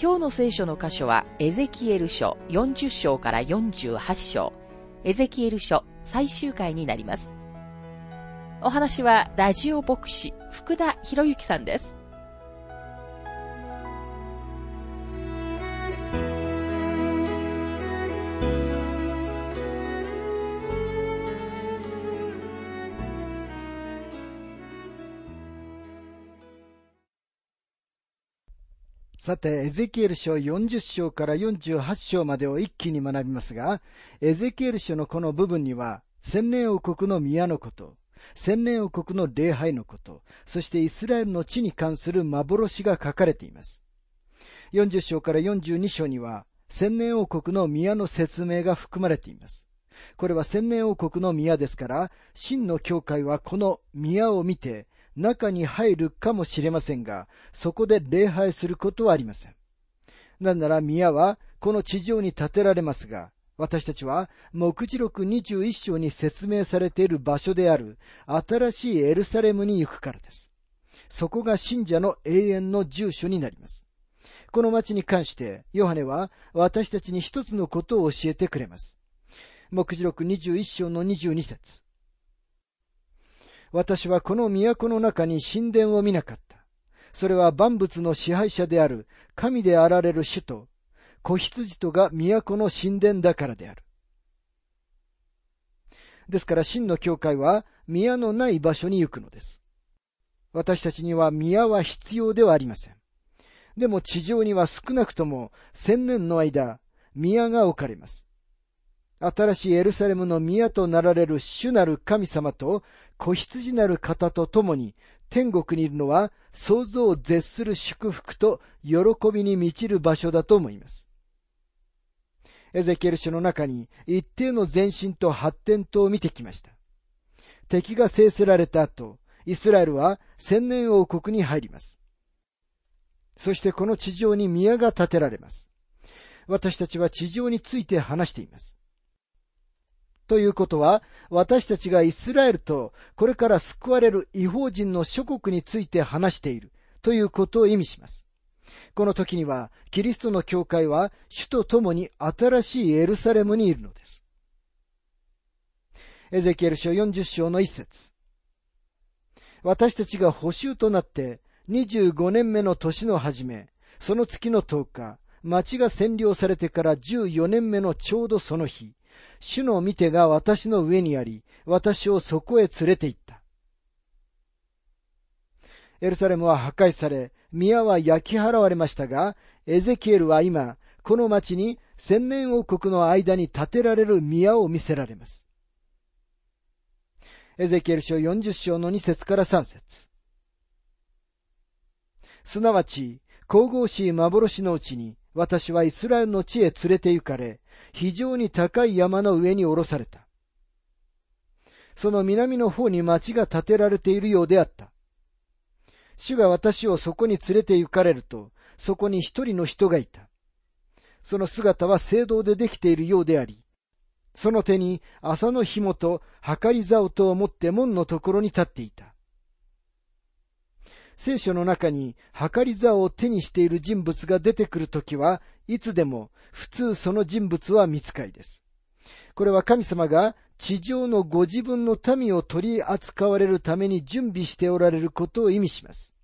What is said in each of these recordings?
今日の聖書の箇所は、エゼキエル書40章から48章、エゼキエル書最終回になります。お話は、ラジオ牧師、福田博之さんです。さて、エゼキエル書40章から48章までを一気に学びますが、エゼキエル書のこの部分には、千年王国の宮のこと、千年王国の礼拝のこと、そしてイスラエルの地に関する幻が書かれています。40章から42章には、千年王国の宮の説明が含まれています。これは千年王国の宮ですから、真の教会はこの宮を見て、中に入るかもしれませんが、そこで礼拝することはありません。なぜなら宮はこの地上に建てられますが、私たちは、目次録21章に説明されている場所である、新しいエルサレムに行くからです。そこが信者の永遠の住所になります。この町に関して、ヨハネは私たちに一つのことを教えてくれます。目次録21章の22節私はこの都の中に神殿を見なかった。それは万物の支配者である神であられる主と子羊とが都の神殿だからである。ですから真の教会は宮のない場所に行くのです。私たちには宮は必要ではありません。でも地上には少なくとも千年の間、宮が置かれます。新しいエルサレムの宮となられる主なる神様と子羊なる方と共に天国にいるのは想像を絶する祝福と喜びに満ちる場所だと思います。エゼキエル書の中に一定の前進と発展とを見てきました。敵が制せられた後、イスラエルは千年王国に入ります。そしてこの地上に宮が建てられます。私たちは地上について話しています。ということは、私たちがイスラエルとこれから救われる違法人の諸国について話しているということを意味します。この時には、キリストの教会は主と共に新しいエルサレムにいるのです。エゼキエル書40章の一節私たちが補修となって25年目の年の初め、その月の10日、町が占領されてから14年目のちょうどその日、主の見てが私の上にあり、私をそこへ連れて行った。エルサレムは破壊され、宮は焼き払われましたが、エゼキエルは今、この町に千年王国の間に建てられる宮を見せられます。エゼキエル書40章の2節から3節すなわち、神々しい幻のうちに、私はイスラエルの地へ連れて行かれ、非常に高い山の上に降ろされた。その南の方に町が建てられているようであった。主が私をそこに連れて行かれると、そこに一人の人がいた。その姿は聖堂でできているようであり、その手に麻の紐と計り竿とを持って門のところに立っていた。聖書の中に計り座を手にしている人物が出てくるときはいつでも普通その人物は見つかりです。これは神様が地上のご自分の民を取り扱われるために準備しておられることを意味します。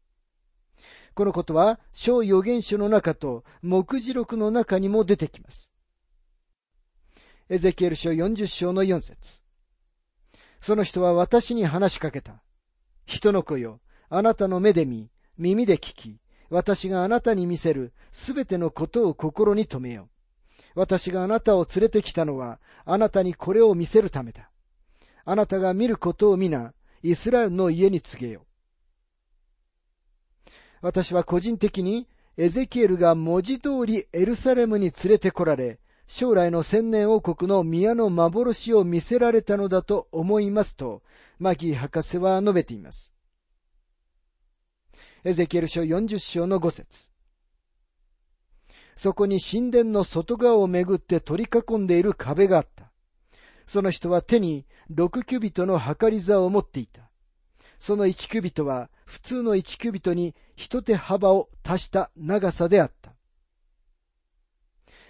このことは小予言書の中と目次録の中にも出てきます。エゼキエル書40章の4節その人は私に話しかけた。人の子よ、あなたの目で見、耳で聞き、私があなたに見せるすべてのことを心に留めよ。私があなたを連れてきたのは、あなたにこれを見せるためだ。あなたが見ることを皆、イスラエルの家に告げよ。私は個人的に、エゼキエルが文字通りエルサレムに連れてこられ、将来の千年王国の宮の幻を見せられたのだと思いますと、マギー博士は述べています。エゼキエル書40章の5節そこに神殿の外側をめぐって取り囲んでいる壁があった。その人は手に6キュビトの計り座を持っていた。その1キュビトは普通の1キュビトに一手幅を足した長さであった。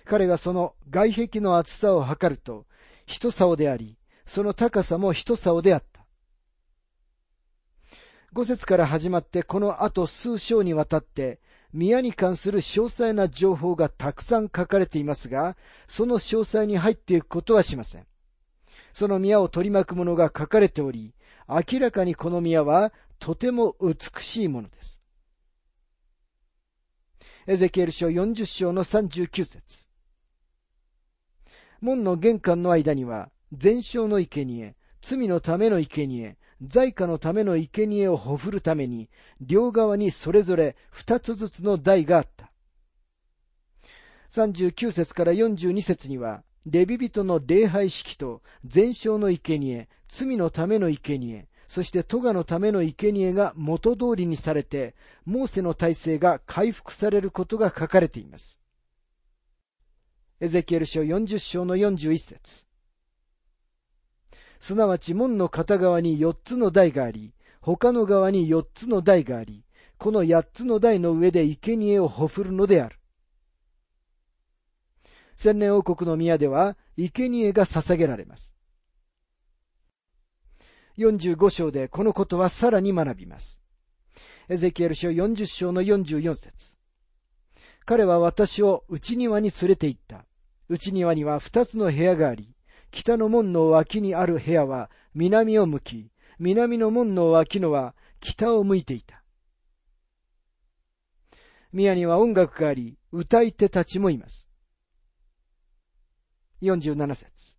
彼がその外壁の厚さを測ると、一竿であり、その高さも一竿であった。五節から始まってこの後数章にわたって、宮に関する詳細な情報がたくさん書かれていますが、その詳細に入っていくことはしません。その宮を取り巻くものが書かれており、明らかにこの宮はとても美しいものです。エゼキエル書40章の39節門の玄関の間には、全焼の生贄、罪のための生贄、財貨のための生贄をほふるために、両側にそれぞれ二つずつの台があった。39節から42節には、レビ人の礼拝式と全焼の生贄、罪のための生贄、そしてトガのための生贄が元通りにされて、モーセの体制が回復されることが書かれています。エゼキエル書40章の41節すなわち門の片側に4つの台があり、他の側に4つの台があり、この8つの台の上で生贄をほふるのである。千年王国の宮では、生贄が捧げられます。45章でこのことはさらに学びます。エゼキエル書40章の44節彼は私を内庭に連れて行った。内庭には二つの部屋があり、北の門の脇にある部屋は南を向き、南の門の脇のは北を向いていた。宮には音楽があり、歌い手たちもいます。47節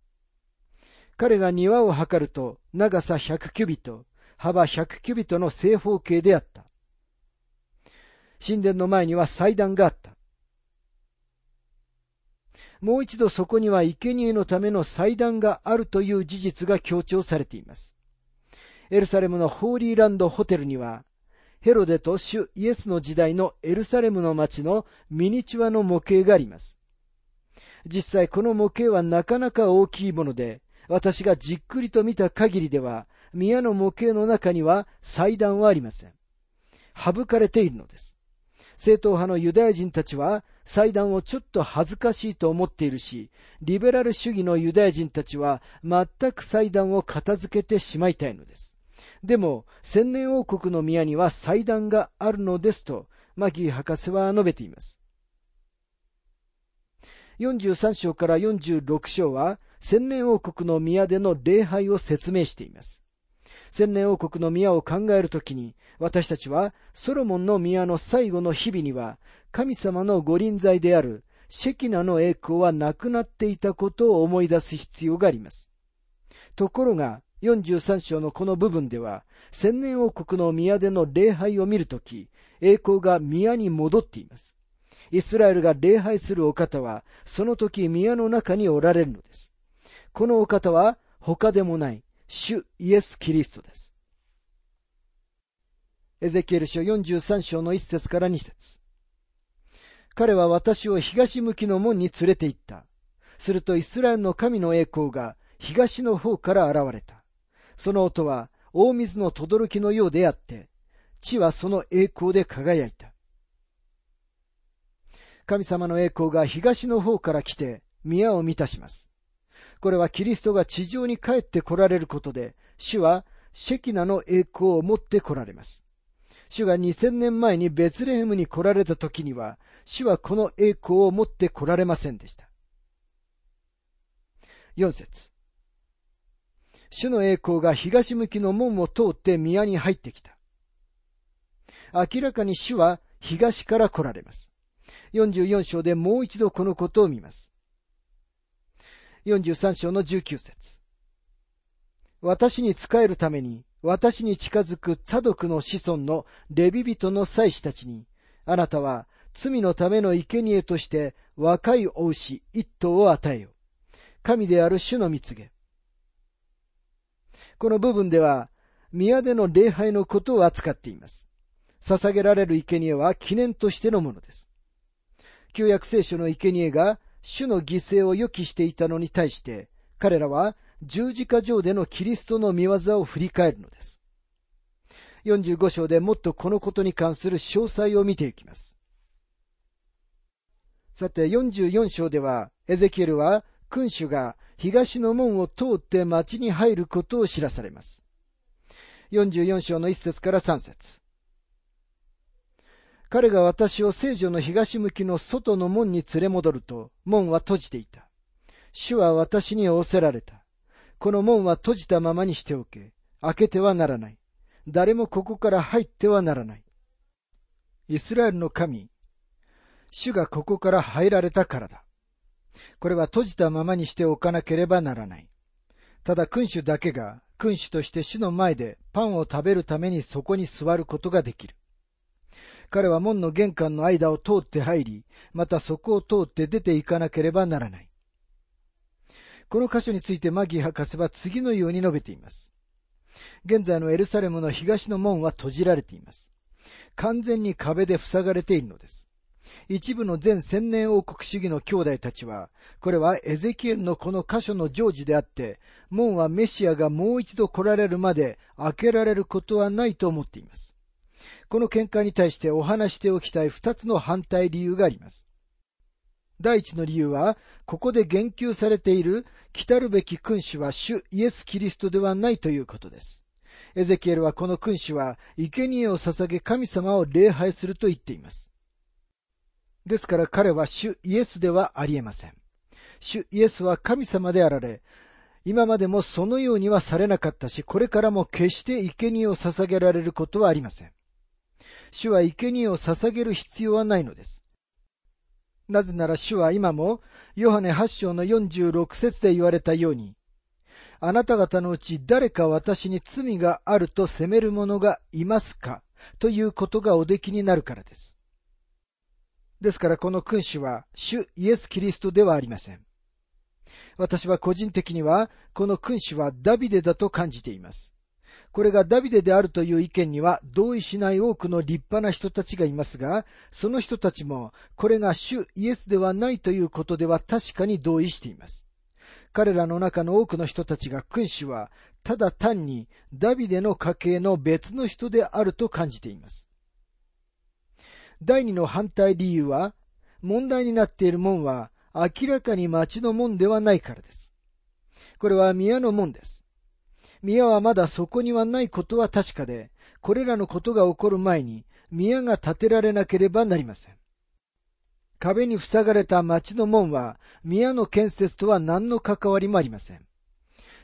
彼が庭を測ると、長さ100キュビット、幅100キュビットの正方形であった。神殿の前には祭壇があった。もう一度そこには生贄のための祭壇があるという事実が強調されています。エルサレムのホーリーランドホテルには、ヘロデと主イエスの時代のエルサレムの街のミニチュアの模型があります。実際この模型はなかなか大きいもので、私がじっくりと見た限りでは、宮の模型の中には祭壇はありません。省かれているのです。正統派のユダヤ人たちは祭壇をちょっと恥ずかしいと思っているし、リベラル主義のユダヤ人たちは全く祭壇を片付けてしまいたいのです。でも、千年王国の宮には祭壇があるのですと、マギー博士は述べています。43章から46章は、千年王国の宮での礼拝を説明しています。千年王国の宮を考えるときに、私たちはソロモンの宮の最後の日々には、神様の御臨在であるシェキナの栄光はなくなっていたことを思い出す必要があります。ところが、43章のこの部分では、千年王国の宮での礼拝を見るとき、栄光が宮に戻っています。イスラエルが礼拝するお方は、その時宮の中におられるのです。このお方は、他でもない、主イエス・キリストです。エゼキエル書43章の1節から2節彼は私を東向きの門に連れて行った。するとイスラエルの神の栄光が東の方から現れた。その音は大水の轟きのようであって、地はその栄光で輝いた。神様の栄光が東の方から来て宮を満たします。これはキリストが地上に帰って来られることで、主はシェキナの栄光を持って来られます。主が2000年前にベツレヘムに来られた時には、主はこの栄光を持って来られませんでした。4節主の栄光が東向きの門を通って宮に入ってきた。明らかに主は東から来られます。44章でもう一度このことを見ます。43章の19節私に仕えるために、私に近づくザドクの子孫のレビ人の祭司たちに、あなたは罪のための生贄として若いお牛一頭を与えよ。神である主の蜜げ。この部分では、宮での礼拝のことを扱っています。捧げられる生贄は記念としてのものです。旧約聖書の生贄が主の犠牲を予期していたのに対して、彼らは十字架上でのキリストの見業を振り返るのです。45章でもっとこのことに関する詳細を見ていきます。さて、44章では、エゼキエルは、君主が東の門を通って町に入ることを知らされます。44章の1節から3節彼が私を聖女の東向きの外の門に連れ戻ると、門は閉じていた。主は私に仰せられた。この門は閉じたままにしておけ。開けてはならない。誰もここから入ってはならない。イスラエルの神、主がここから入られたからだ。これは閉じたままにしておかなければならない。ただ君主だけが君主として主の前でパンを食べるためにそこに座ることができる。彼は門の玄関の間を通って入り、またそこを通って出て行かなければならない。この箇所についてマギー博士は次のように述べています。現在のエルサレムの東の門は閉じられています。完全に壁で塞がれているのです。一部の全千年王国主義の兄弟たちは、これはエゼキエルのこの箇所の成就であって、門はメシアがもう一度来られるまで開けられることはないと思っています。この見解に対してお話しておきたい二つの反対理由があります。第一の理由は、ここで言及されている来るべき君主は主イエス・キリストではないということです。エゼキエルはこの君主は、生贄を捧げ神様を礼拝すると言っています。ですから彼は主イエスではありえません。主イエスは神様であられ、今までもそのようにはされなかったし、これからも決して生贄を捧げられることはありません。主は生贄を捧げる必要はないのです。なぜなら主は今も、ヨハネ8章の46節で言われたように、あなた方のうち誰か私に罪があると責める者がいますか？ということがおできになるからです。ですからこの君主は主イエス・キリストではありません。私は個人的にはこの君主はダビデだと感じています。これがダビデであるという意見には同意しない多くの立派な人たちがいますが、その人たちもこれが主イエスではないということでは確かに同意しています。彼らの中の多くの人たちが君主はただ単にダビデの家系の別の人であると感じています。第二の反対理由は、問題になっている門は明らかに町の門ではないからです。これは宮の門です。宮はまだそこにはないことは確かで、これらのことが起こる前に宮が建てられなければなりません。壁に塞がれた町の門は宮の建設とは何の関わりもありません。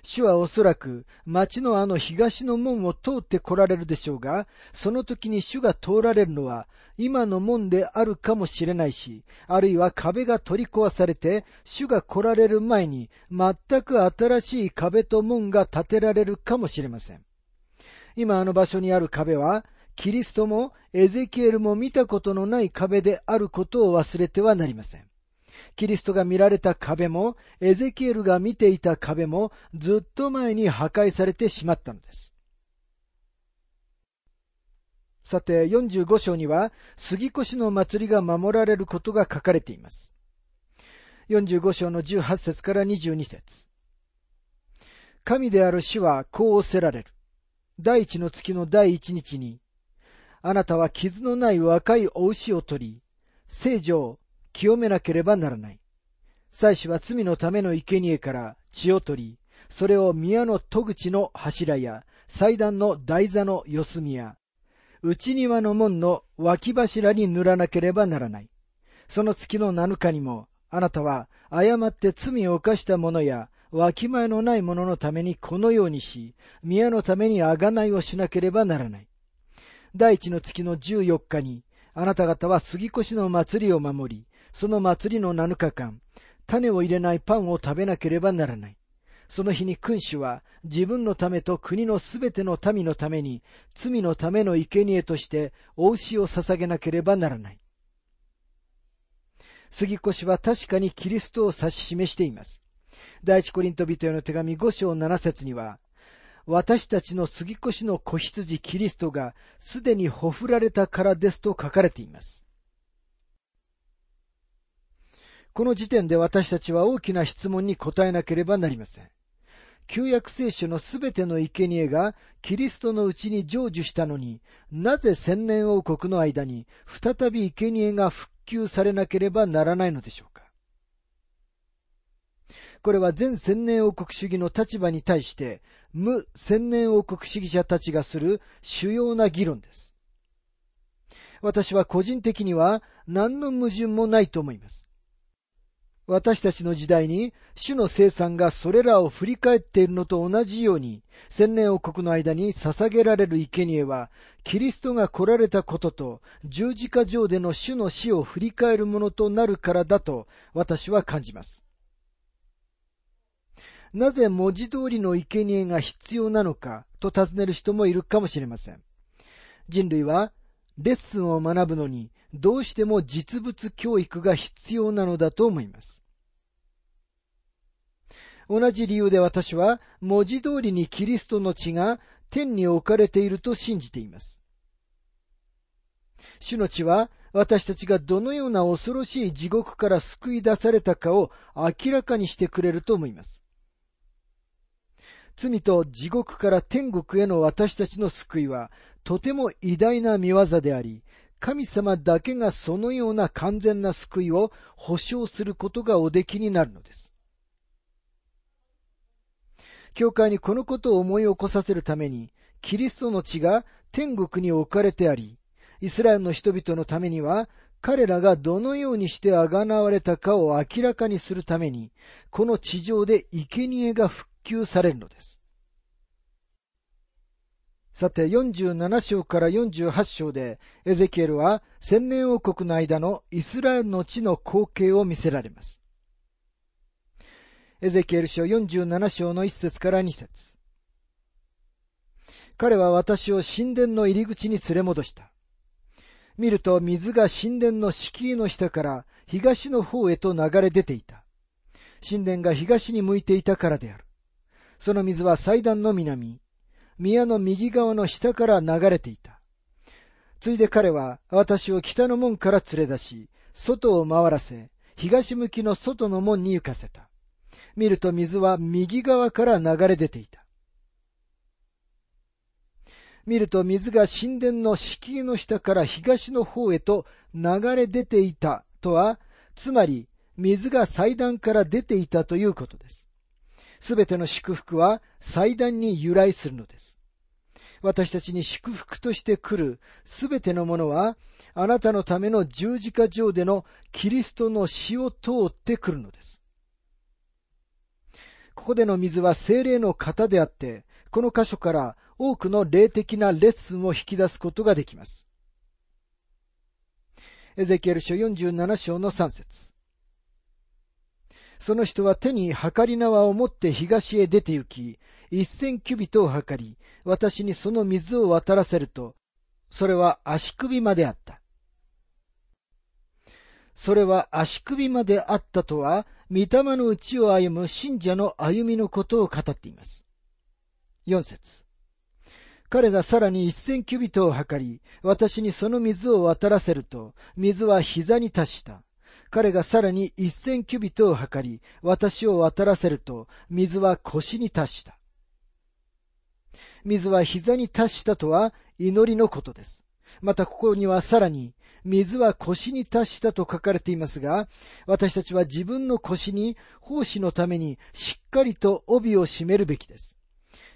主はおそらく町のあの東の門を通って来られるでしょうが、その時に主が通られるのは今の門であるかもしれないし、あるいは壁が取り壊されて、主が来られる前に全く新しい壁と門が建てられるかもしれません。今あの場所にある壁は、キリストもエゼキエルも見たことのない壁であることを忘れてはなりません。キリストが見られた壁も、エゼキエルが見ていた壁も、ずっと前に破壊されてしまったのです。さて、45章には、杉越の祭りが守られることが書かれています。45章の18節から22節神である死はこう仰せられる。第一の月の第一日に、あなたは傷のない若いお牛を取り、聖女清めなければならない。祭司は罪のための生贄から血を取り、それを宮の戸口の柱や祭壇の台座の四隅や、内庭の門の脇柱に塗らなければならない。その月の七日にも、あなたは誤って罪を犯した者や、わきまえのない者のためにこのようにし、宮のために贖いをしなければならない。第一の月の十四日に、あなた方は杉越の祭りを守り、その祭りの7日間、種を入れないパンを食べなければならない。その日に君主は自分のためと国のすべての民のために罪のための生贄としてお牛を捧げなければならない。杉越は確かにキリストを指し示しています。第一コリント人への手紙5章7節には、私たちの杉越の子羊キリストがすでにほふられたからですと書かれています。この時点で私たちは大きな質問に答えなければなりません。旧約聖書のすべての生贄がキリストのうちに成就したのに、なぜ千年王国の間に再び生贄が復旧されなければならないのでしょうかこれは全千年王国主義の立場に対して、無千年王国主義者たちがする主要な議論です。私は個人的には何の矛盾もないと思います。私たちの時代に主の生産がそれらを振り返っているのと同じように、千年王国の間に捧げられる生贄は、キリストが来られたことと十字架上での主の死を振り返るものとなるからだと私は感じます。なぜ文字通りの生贄が必要なのかと尋ねる人もいるかもしれません。人類はレッスンを学ぶのにどうしても実物教育が必要なのだと思います。同じ理由で私は文字通りにキリストの血が天に置かれていると信じています。主の血は私たちがどのような恐ろしい地獄から救い出されたかを明らかにしてくれると思います。罪と地獄から天国への私たちの救いはとても偉大な見業であり、神様だけがそのような完全な救いを保証することがおできになるのです。教会にこのことを思い起こさせるために、キリストの血が天国に置かれてあり、イスラエルの人々のためには、彼らがどのようにしてあがなわれたかを明らかにするために、この地上で生贄が復旧されるのです。さて、47章から48章で、エゼキエルは千年王国の間のイスラエルの地の光景を見せられます。エゼキエル書47章の1節から2節彼は私を神殿の入り口に連れ戻した。見ると水が神殿の敷居の下から東の方へと流れ出ていた。神殿が東に向いていたからである。その水は祭壇の南、宮の右側の下から流れていた。ついで彼は私を北の門から連れ出し、外を回らせ、東向きの外の門に行かせた。見ると水は右側から流れ出ていた。見ると水が神殿の敷居の下から東の方へと流れ出ていたとは、つまり水が祭壇から出ていたということです。すべての祝福は祭壇に由来するのです。私たちに祝福として来るすべてのものは、あなたのための十字架上でのキリストの死を通ってくるのです。ここでの水は精霊の型であって、この箇所から多くの霊的なレッスンを引き出すことができます。エゼキエル書47章の3節その人は手に測り縄を持って東へ出て行き、一千キュビトを測り、私にその水を渡らせると、それは足首まであった。それは足首まであったとは、御霊の内を歩む信者の歩みのことを語っています。四節彼がさらに一千キュビトを測り、私にその水を渡らせると、水は膝に達した。彼がさらに一千キュビトを測り、私を渡らせると、水は腰に達した。水は膝に達したとは祈りのことです。またここにはさらに、水は腰に達したと書かれていますが、私たちは自分の腰に奉仕のためにしっかりと帯を締めるべきです。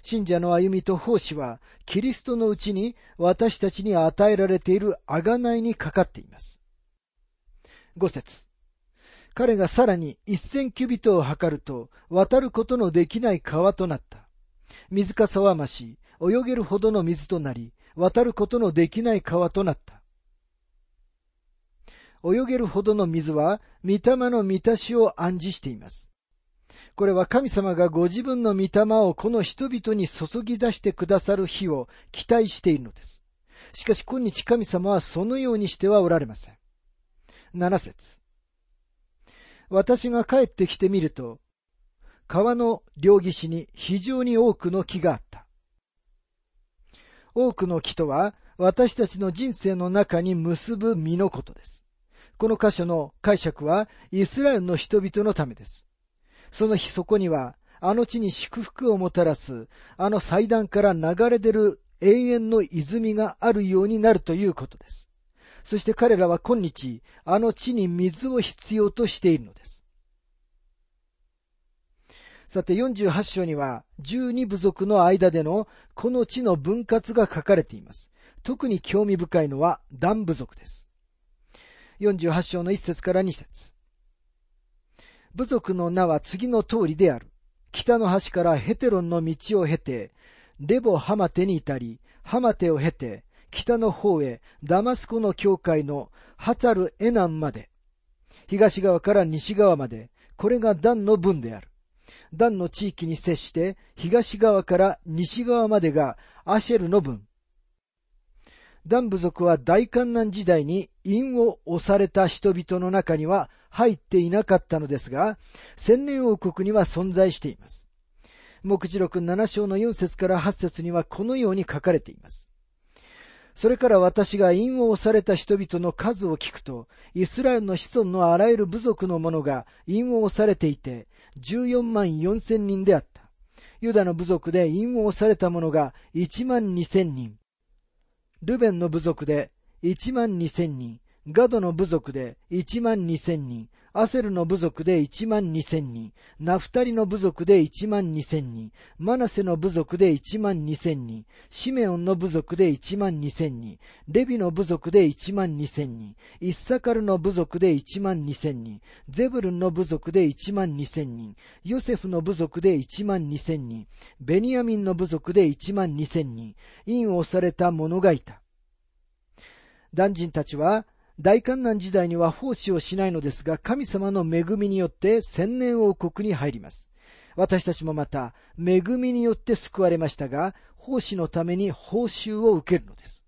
信者の歩みと奉仕は、キリストのうちに私たちに与えられている贖いにかかっています。五節彼がさらに一千キュビットを測ると、渡ることのできない川となった。水かさは増し、泳げるほどの水となり、渡ることのできない川となった。泳げるほどの水は、御霊の満たしを暗示しています。これは神様がご自分の御霊をこの人々に注ぎ出してくださる日を期待しているのです。しかし今日神様はそのようにしてはおられません。7節私が帰ってきてみると、川の両岸に非常に多くの木があった。多くの木とは私たちの人生の中に結ぶ実のことです。この箇所の解釈はイスラエルの人々のためです。その日そこにはあの地に祝福をもたらすあの祭壇から流れ出る永遠の泉があるようになるということです。そして彼らは今日、あの地に水を必要としているのです。さて48章には12部族の間でのこの地の分割が書かれています。特に興味深いのはダン部族です。48章の1節から2節部族の名は次の通りである。北の端からヘテロンの道を経て、レボハマテに至り、ハマテを経て、北の方へダマスコの境界のハタルエナンまで、東側から西側まで、これがダンの分である。ダンの地域に接して東側から西側までがアシェルの分。ダン部族は大観難時代に陰を押された人々の中には入っていなかったのですが、千年王国には存在しています。目次録7章の4節から8節にはこのように書かれています。それから私が陰を押された人々の数を聞くと、イスラエルの子孫のあらゆる部族の者が陰を押されていて、14万4千人であった。ユダの部族で陰を押された者が1万2千人。ルベンの部族で1万2千人。ガドの部族で1万2千人。アセルの部族で1万2千人、ナフタリの部族で1万2千人、マナセの部族で1万2千人、シメオンの部族で1万2千人、レビの部族で1万2千人、イッサカルの部族で1万2千人、ゼブルンの部族で1万2千人、ヨセフの部族で1万2千人、ベニヤミンの部族で1万2千人、印をされた者がいた。男人たちは大観難時代には奉仕をしないのですが、神様の恵みによって千年王国に入ります。私たちもまた、恵みによって救われましたが、奉仕のために報酬を受けるのです。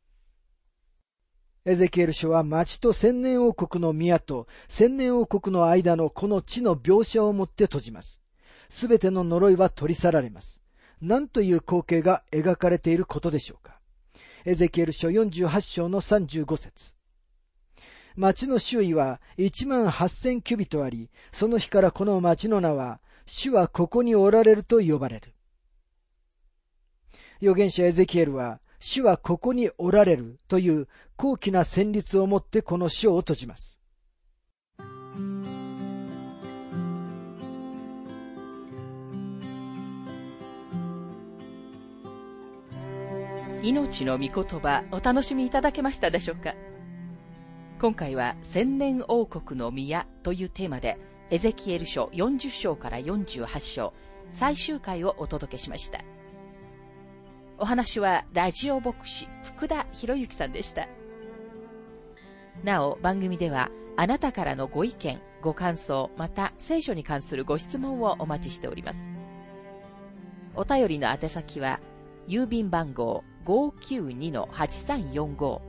エゼキエル書は町と千年王国の宮と千年王国の間のこの地の描写をもって閉じます。すべての呪いは取り去られます。何という光景が描かれていることでしょうか。エゼキエル書48章の35節町の周囲は1万8000キュビトあり、その日からこの町の名は、主はここにおられると呼ばれる。預言者エゼキエルは、主はここにおられるという高貴な旋律をもってこの書を閉じます。命の御言葉お楽しみいただけましたでしょうか？今回は千年王国の宮というテーマで、エゼキエル書40章から48章、最終回をお届けしました。お話はラジオ牧師福田博之さんでした。なお、番組ではあなたからのご意見、ご感想、また聖書に関するご質問をお待ちしております。お便りの宛先は、郵便番号592-8345